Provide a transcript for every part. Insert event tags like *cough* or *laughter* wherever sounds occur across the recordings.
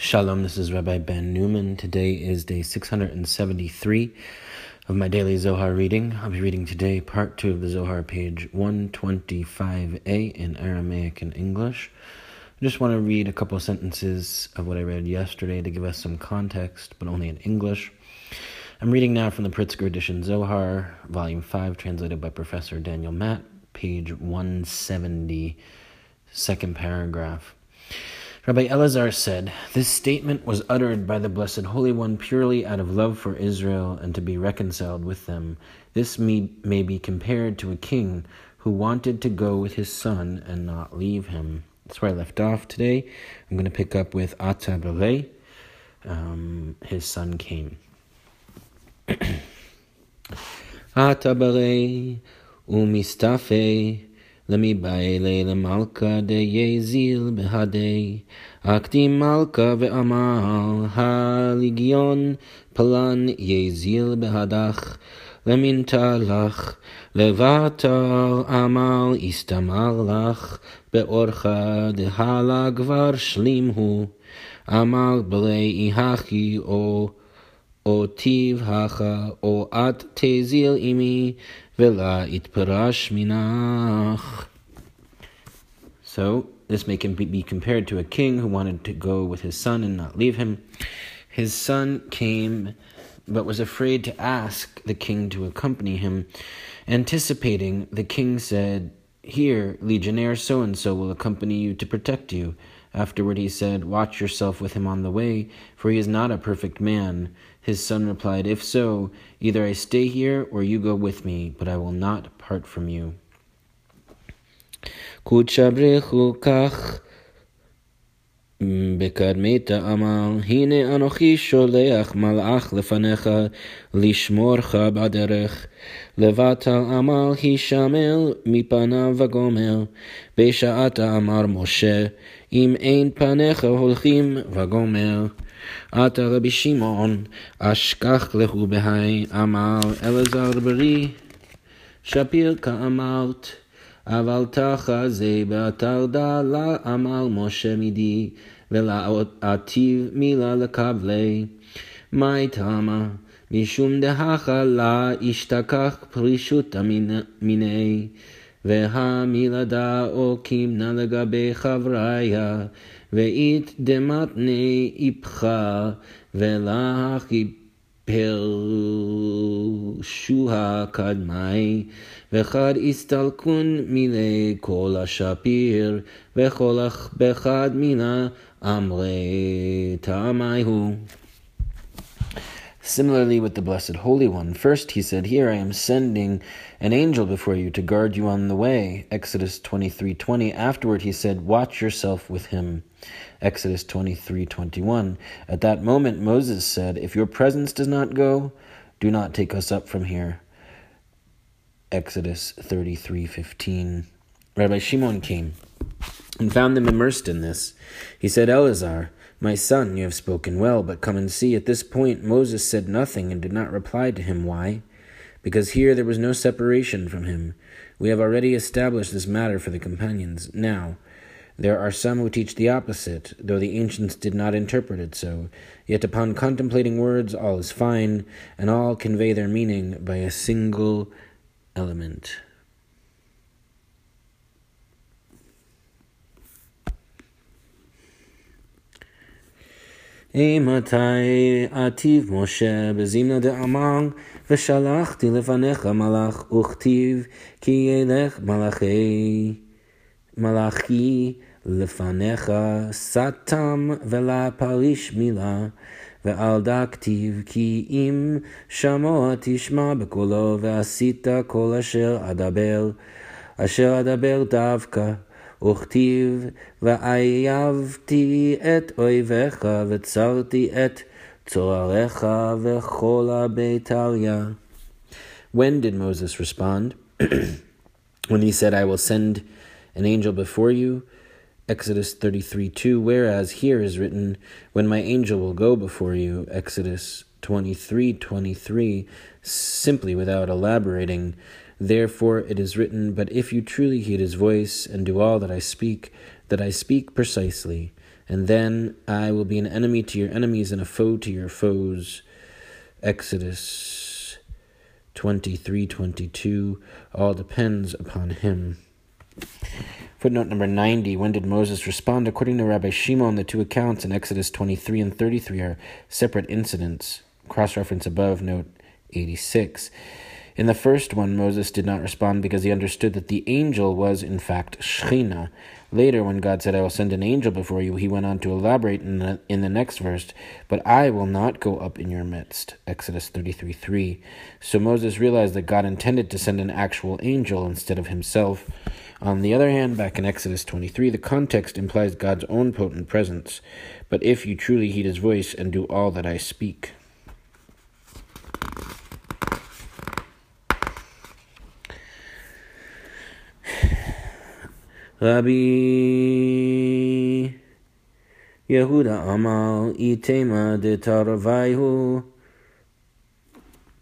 Shalom, this is Rabbi Ben Newman. Today is day 673 of my daily Zohar reading. I'll be reading today part 2 of the Zohar, page 125a in Aramaic and English. I just want to read a couple of sentences of what I read yesterday to give us some context, but only in English. I'm reading now from the Pritzker edition Zohar, volume 5, translated by Professor Daniel Matt, page 170, second paragraph. Rabbi Elazar said, This statement was uttered by the Blessed Holy One purely out of love for Israel and to be reconciled with them. This may, may be compared to a king who wanted to go with his son and not leave him. That's where I left off today. I'm going to pick up with Atabare. Um, his son came. *clears throat* Atabare umistafe למיבעילי למלכה דייזיל בהדי. אקדים מלכה ואמר הליגיון פלן יזיל בהדך. למינתה לך, לבטר עמל הסתמר לך, באורך דהלה כבר שלים הוא, עמל בלי הכי או או טיב הכה, או את תזיל עמי, ולה itparash minach. So, this may be compared to a king who wanted to go with his son and not leave him. His son came, but was afraid to ask the king to accompany him. Anticipating, the king said, Here, legionnaire so and so will accompany you to protect you. Afterward he said, Watch yourself with him on the way, for he is not a perfect man. His son replied, If so, either I stay here or you go with me, but I will not part from you. בקדמית אמר, הנה אנוכי שולח מלאך לפניך לשמורך בדרך. לבטל אמר הישמר מפניו וגומר. בשעת אמר משה, אם אין פניך הולכים וגומר. עתה רבי שמעון, אשכח להו בהי, אמר אלעזר ברי, שפיר כאמרת. אבל תחזה באתר דלה אמר משה מידי, ולעתיב מילה לקבלי. מאי תמה, משום דהכה לה ישתכח פרישותא מיני, והמילדה או קימנה לגבי חבריה, ואית דמתני איפכה, ולך פרשוה קדמי, וחד הסתלקון מילי כל השפיר, וכל בחד מילה אמרי תמי הוא. Similarly, with the Blessed Holy One, first he said, Here I am sending an angel before you to guard you on the way. Exodus 23 20. Afterward, he said, Watch yourself with him. Exodus 23 21. At that moment, Moses said, If your presence does not go, do not take us up from here. Exodus 33 15. Rabbi Shimon came and found them immersed in this. He said, Eleazar, my son, you have spoken well, but come and see. At this point, Moses said nothing and did not reply to him. Why? Because here there was no separation from him. We have already established this matter for the companions. Now, there are some who teach the opposite, though the ancients did not interpret it so. Yet upon contemplating words, all is fine, and all convey their meaning by a single element. אימתי עתיב משה בזימנה דאמר, ושלחתי לפניך מלאך, וכתיב כי ילך מלאכי, מלאכי לפניך, סתם ולה פריש מילה, ועל דכתיב כי אם שמוע תשמע בקולו, ועשית כל אשר אדבר, אשר אדבר דווקא. וכתיב, ואייבתי את אויביך, וצרתי את צועריך וכל הביתריה. When did Moses respond? *clears throat* when he said, I will send an angel before you? Exodus 33 2. Whereas here is written, When my angel will go before you. Exodus 23 23. Simply without elaborating. Therefore it is written, But if you truly heed his voice, and do all that I speak, that I speak precisely, And then I will be an enemy to your enemies and a foe to your foes. Exodus 23 22. All depends upon him. Footnote number 90. When did Moses respond? According to Rabbi Shimon, the two accounts in Exodus 23 and 33 are separate incidents. Cross reference above, note 86. In the first one, Moses did not respond because he understood that the angel was, in fact, Shekhinah. Later, when God said, I will send an angel before you, he went on to elaborate in the, in the next verse, But I will not go up in your midst. Exodus 33 3. So Moses realized that God intended to send an actual angel instead of himself. On the other hand, back in Exodus 23, the context implies God's own potent presence. But if you truly heed his voice and do all that I speak. רבי יהודה אמר, איתמה דתרוויהו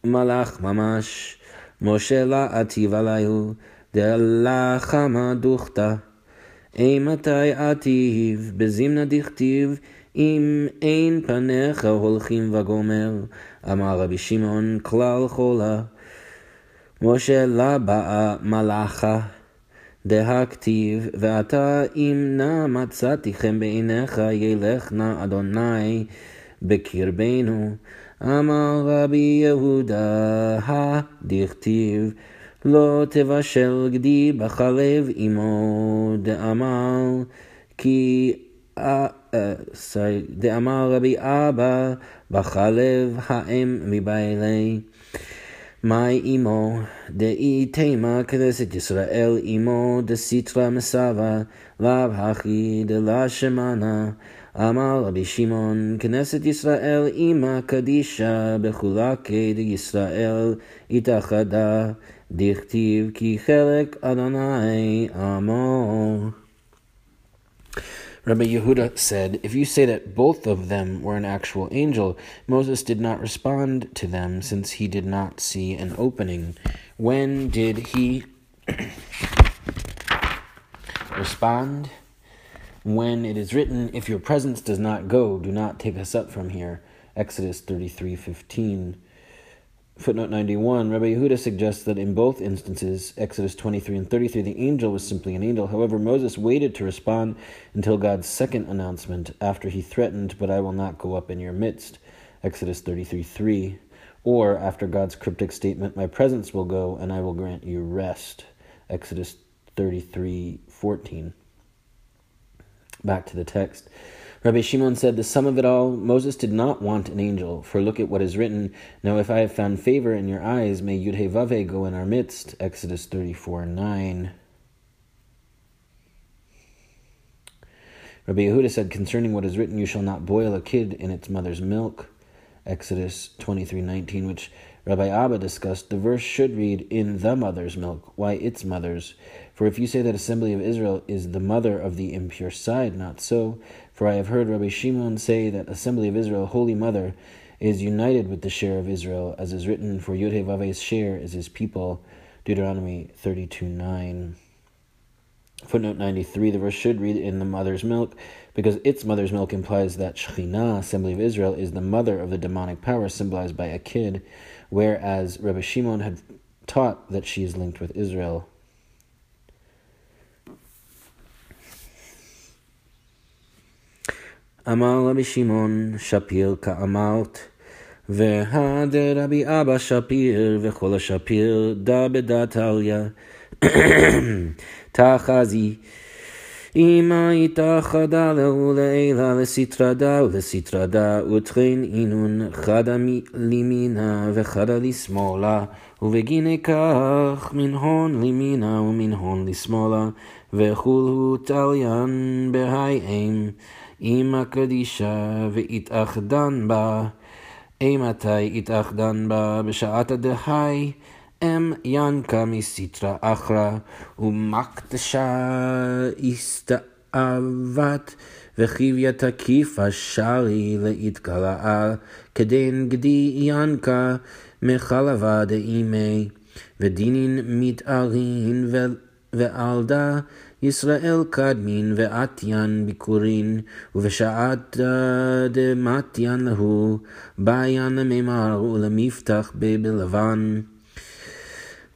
מלאך ממש, משה לעתיב עליהו, דלחמה דוכתא. אימתי עתיב, בזמנה דכתיב, אם אין פניך הולכים וגומר, אמר רבי שמעון כלל חולה. משה לה באה מלאכה. דהכתיב, ועתה אם נא מצאתי חן בעיניך, ילך נא אדוני בקרבנו. אמר רבי יהודה, הדכתיב, לא תבשל גדי בחלב אמו, דאמר כי דאמר רבי אבא בחלב האם מבעלי. מאי אימו, דאי תימה כנסת ישראל אימו דסיטרא מסבה, לאו הכי דלה שמנה. אמר רבי שמעון, כנסת ישראל אימה קדישה, בחולקי דישראל התאחדה, דכתיב כי חלק אדוני עמו. Rabbi Yehuda said, If you say that both of them were an actual angel, Moses did not respond to them since he did not see an opening. When did he *coughs* respond? When it is written, If your presence does not go, do not take us up from here. Exodus 33 15. Footnote 91 Rabbi Yehuda suggests that in both instances, Exodus 23 and 33, the angel was simply an angel. However, Moses waited to respond until God's second announcement after he threatened, But I will not go up in your midst, Exodus 33 3, or after God's cryptic statement, My presence will go and I will grant you rest, Exodus 33 14. Back to the text. Rabbi Shimon said, The sum of it all, Moses did not want an angel, for look at what is written. Now, if I have found favor in your eyes, may Yudhe go in our midst. Exodus 34 9. Rabbi Yehuda said, Concerning what is written, you shall not boil a kid in its mother's milk. Exodus 23 19, which Rabbi Abba discussed, the verse should read, In the mother's milk. Why its mother's? For if you say that Assembly of Israel is the mother of the impure side, not so. For I have heard Rabbi Shimon say that Assembly of Israel, Holy Mother, is united with the share of Israel, as is written, For Yudhe share is his people. Deuteronomy 32 9. Footnote 93, the verse should read in the mother's milk, because its mother's milk implies that Shekhinah, Assembly of Israel, is the mother of the demonic power symbolized by a kid, whereas Rabbi Shimon had taught that she is linked with Israel. אמר רבי שמעון שפיר כאמרת, והדרבי אבא שפיר וכל השפיר דה בדתליה. תחזי אמא התאחדה לו לעילה לסטרדה ולסטרדה וטחן אינון חדה לימינה וחדה לשמאלה ובגיני כך מנהון לימינה ומנהון לשמאלה וכולו תליין בהיים אמא קדישה והתאחדן בה, אימתי התאחדן בה? בשעת הדהי, אם ינקה מסיטרא אחרא, ומקדשה הסתאבת, וחיביה תקיפה שרי להתגלעה, כדין גדי ינקה מחלבה דאימי, ודינין מתארין ועלדה ישראל קדמין ועטיין ביקורין, ובשעת דמתיין להו, בעיין למימר ולמפתח בבלבן.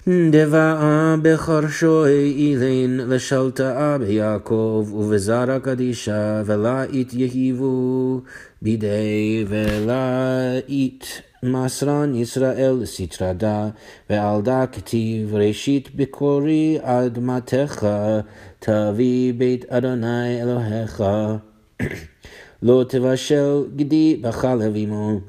דבעה בחרשוי אילין, לשלטאה ביעקב, ובזרע קדישה, ולאית יהיבו בידי ולאית. מסרן ישראל לסטרדה, ועל דה כתיב ראשית בקורי אדמתך, תביא בית אדוני אלוהיך. *clears throat* לא תבשל גדי בחלב עמו.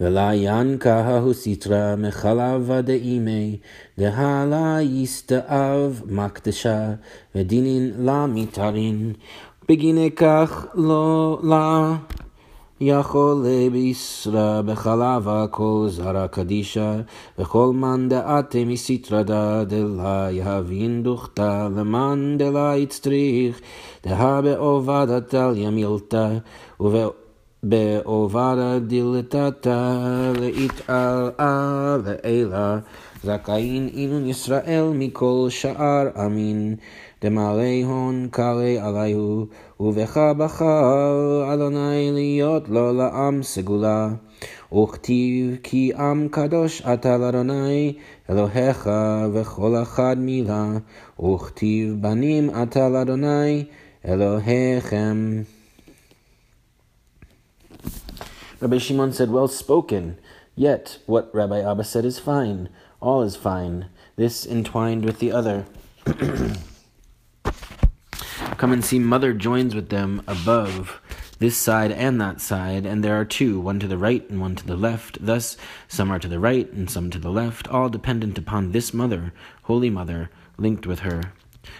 ולעיינקה ההוא סטרא מחלב דאימי, דהלה יסתאב מקדשה, ודינין לה מתארין, בגיני כך לא לה. יכול בישרא בחלב הכל זרה קדישא, וכל מן דעתם מסתרא דלה יהבין דוכתא, למאן דלה יצטריך, דהא בעובדא תליא מילתא, ובעובדא דילתתא, להתעלאה לעילה, זכאין אינון ישראל מכל שאר אמין. דמלא הון קלה עליהו, ובך בחר אדוני להיות לו לעם סגולה. וכתיב כי עם קדוש אתה לאדוני אלוהיך וכל אחד מילה, וכתיב בנים אתה לאדוני אלוהיכם. Rabbi Shimon said, Well spoken. Yet, what Rabbi Abba said is fine. All is fine. This entwined with the other. Come and see Mother joins with them above this side and that side, and there are two, one to the right and one to the left. Thus, some are to the right and some to the left, all dependent upon this Mother, Holy Mother, linked with her.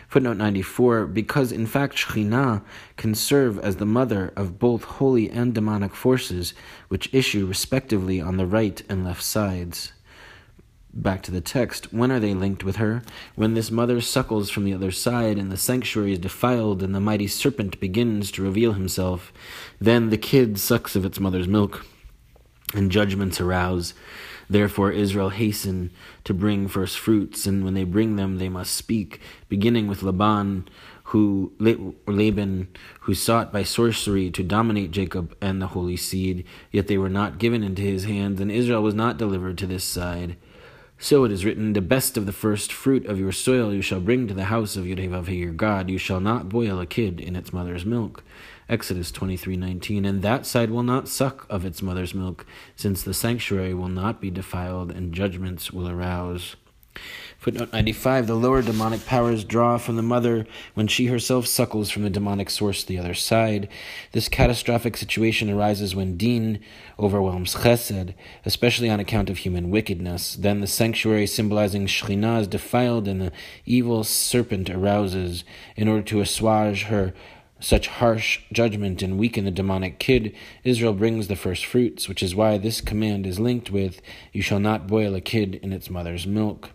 Footnote 94 Because in fact Shekhinah can serve as the mother of both holy and demonic forces, which issue respectively on the right and left sides. Back to the text. When are they linked with her? When this mother suckles from the other side, and the sanctuary is defiled, and the mighty serpent begins to reveal himself. Then the kid sucks of its mother's milk, and judgments arouse. Therefore, Israel hasten to bring first fruits, and when they bring them, they must speak, beginning with Laban, who Laban, who sought by sorcery to dominate Jacob and the holy seed, yet they were not given into his hands, and Israel was not delivered to this side. So it is written, The best of the first fruit of your soil you shall bring to the house of your God. You shall not boil a kid in its mother's milk. Exodus 23:19 And that side will not suck of its mother's milk, since the sanctuary will not be defiled and judgments will arouse. Footnote 95 The lower demonic powers draw from the mother when she herself suckles from the demonic source the other side. This catastrophic situation arises when Din overwhelms Chesed, especially on account of human wickedness. Then the sanctuary symbolizing Shekhinah is defiled and the evil serpent arouses. In order to assuage her such harsh judgment and weaken the demonic kid, Israel brings the first fruits, which is why this command is linked with, You shall not boil a kid in its mother's milk.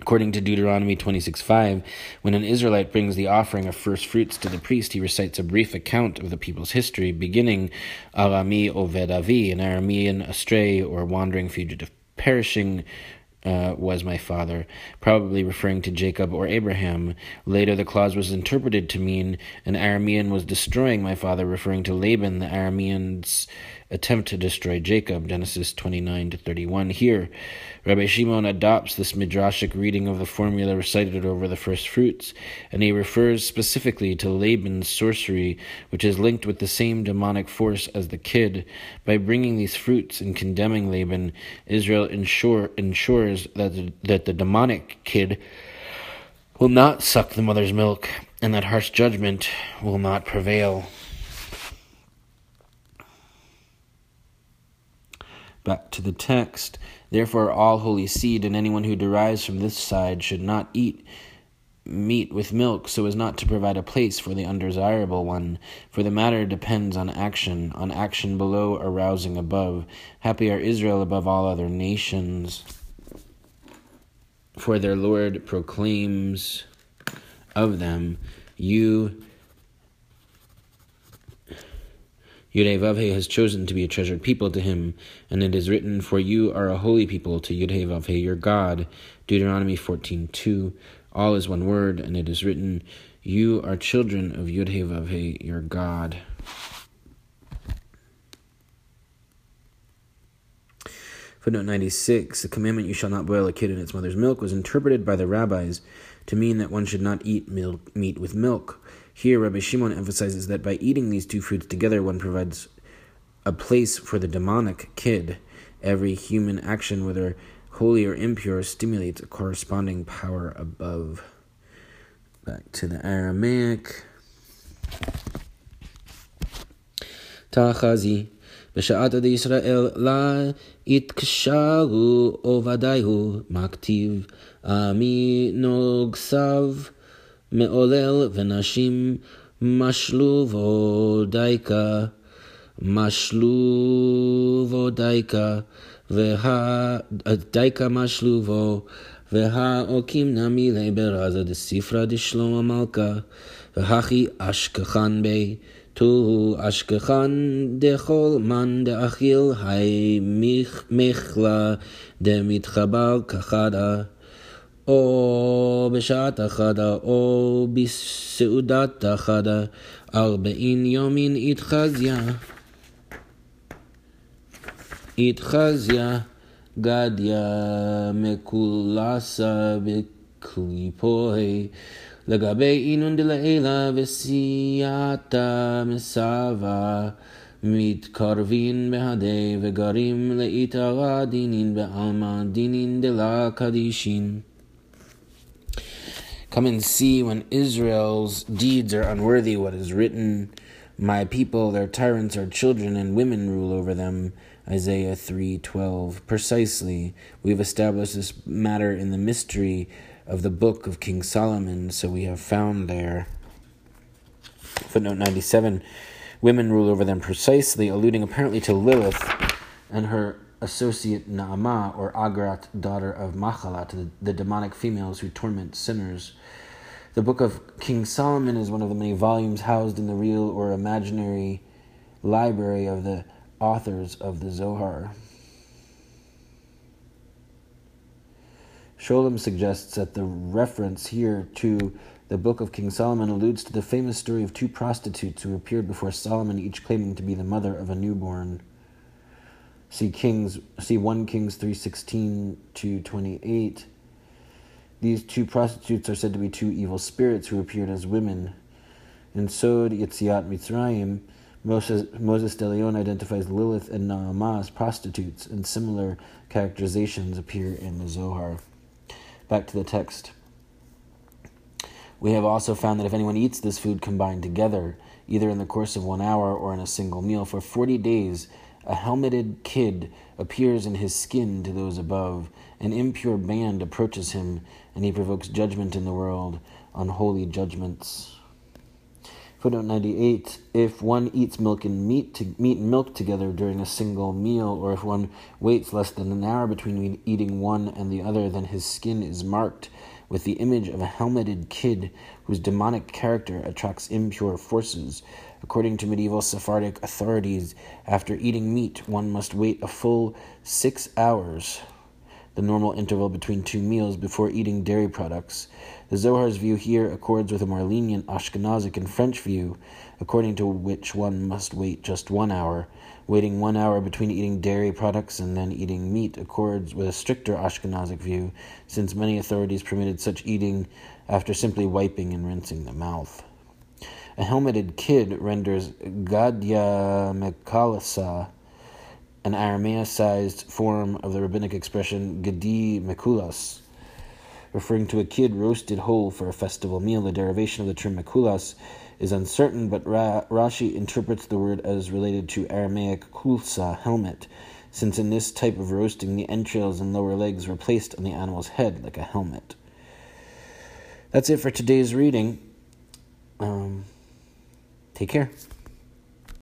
According to Deuteronomy 26:5, when an Israelite brings the offering of first fruits to the priest, he recites a brief account of the people's history, beginning Arami Oved Avi, an Aramean astray or wandering fugitive perishing uh, was my father, probably referring to Jacob or Abraham. Later, the clause was interpreted to mean an Aramean was destroying my father, referring to Laban, the Aramean's attempt to destroy Jacob. Genesis 29 to 31. Here, Rabbi Shimon adopts this midrashic reading of the formula recited over the first fruits, and he refers specifically to Laban's sorcery, which is linked with the same demonic force as the kid. By bringing these fruits and condemning Laban, Israel ensure, ensures that the, that the demonic kid will not suck the mother's milk, and that harsh judgment will not prevail. Back to the text. Therefore, all holy seed and anyone who derives from this side should not eat meat with milk so as not to provide a place for the undesirable one. For the matter depends on action, on action below arousing above. Happy are Israel above all other nations. For their Lord proclaims of them, You Yudhevavhe has chosen to be a treasured people to him, and it is written, For you are a holy people to Yudhevavhe your God. Deuteronomy 14.2 All is one word, and it is written, You are children of Yudhe your God. Footnote 96 The commandment, You shall not boil a kid in its mother's milk, was interpreted by the rabbis to mean that one should not eat milk, meat with milk. Here, Rabbi Shimon emphasizes that by eating these two foods together, one provides a place for the demonic kid. Every human action, whether holy or impure, stimulates a corresponding power above. Back to the Aramaic. תחזי בשעת עדי ישראל לה יתקשרו עובדי הוא מכתיב עמי נוגסיו מעולל ונשים משלובו דייקה משלובו דייקה והדייקה משלובו והעוקים נמי לברזה דספרא דשלמה מלכה והכי אשכחן בי תוהו אשכחן דכל מן דאכיל היי מכלה דמתחבל כחדה או בשעת אחדה, או בסעודת אחדה, ארבעין יומין התחזיה. התחזיה גדיה מקולסה בקליפוי לגבי אינון דלעילה וסייעתה מסבה מתקרבין בהדי וגרים לאיתרה דינין בעלמא דינין דלה קדישין Come and see when Israel's deeds are unworthy what is written. My people, their tyrants are children, and women rule over them. Isaiah 3:12. Precisely, we've established this matter in the mystery of the book of King Solomon, so we have found there. Footnote 97. Women rule over them precisely, alluding apparently to Lilith and her associate Naamah, or Agrat, daughter of Machalat, the, the demonic females who torment sinners. The book of King Solomon is one of the many volumes housed in the real or imaginary library of the authors of the Zohar. Scholem suggests that the reference here to the book of King Solomon alludes to the famous story of two prostitutes who appeared before Solomon, each claiming to be the mother of a newborn. See Kings, see 1 Kings 3:16 to 28. These two prostitutes are said to be two evil spirits who appeared as women. In Sod Yetziat Mitzrayim, Moses, Moses de Leon identifies Lilith and Naamah as prostitutes, and similar characterizations appear in the Zohar. Back to the text. We have also found that if anyone eats this food combined together, either in the course of one hour or in a single meal, for 40 days, a helmeted kid appears in his skin to those above. An impure band approaches him, and he provokes judgment in the world, unholy judgments. Footnote 98 If one eats milk and meat, to, meat and milk together during a single meal, or if one waits less than an hour between eating one and the other, then his skin is marked with the image of a helmeted kid whose demonic character attracts impure forces. According to medieval Sephardic authorities, after eating meat, one must wait a full six hours, the normal interval between two meals, before eating dairy products. The Zohar's view here accords with a more lenient Ashkenazic and French view, according to which one must wait just one hour. Waiting one hour between eating dairy products and then eating meat accords with a stricter Ashkenazic view, since many authorities permitted such eating after simply wiping and rinsing the mouth. A helmeted kid renders Gadya Mekalasa, an Aramaicized form of the rabbinic expression Gadi Mekulas, referring to a kid roasted whole for a festival meal. The derivation of the term Mekulas is uncertain, but Ra- Rashi interprets the word as related to Aramaic kulsa, helmet, since in this type of roasting the entrails and lower legs were placed on the animal's head like a helmet. That's it for today's reading. Um, Take care.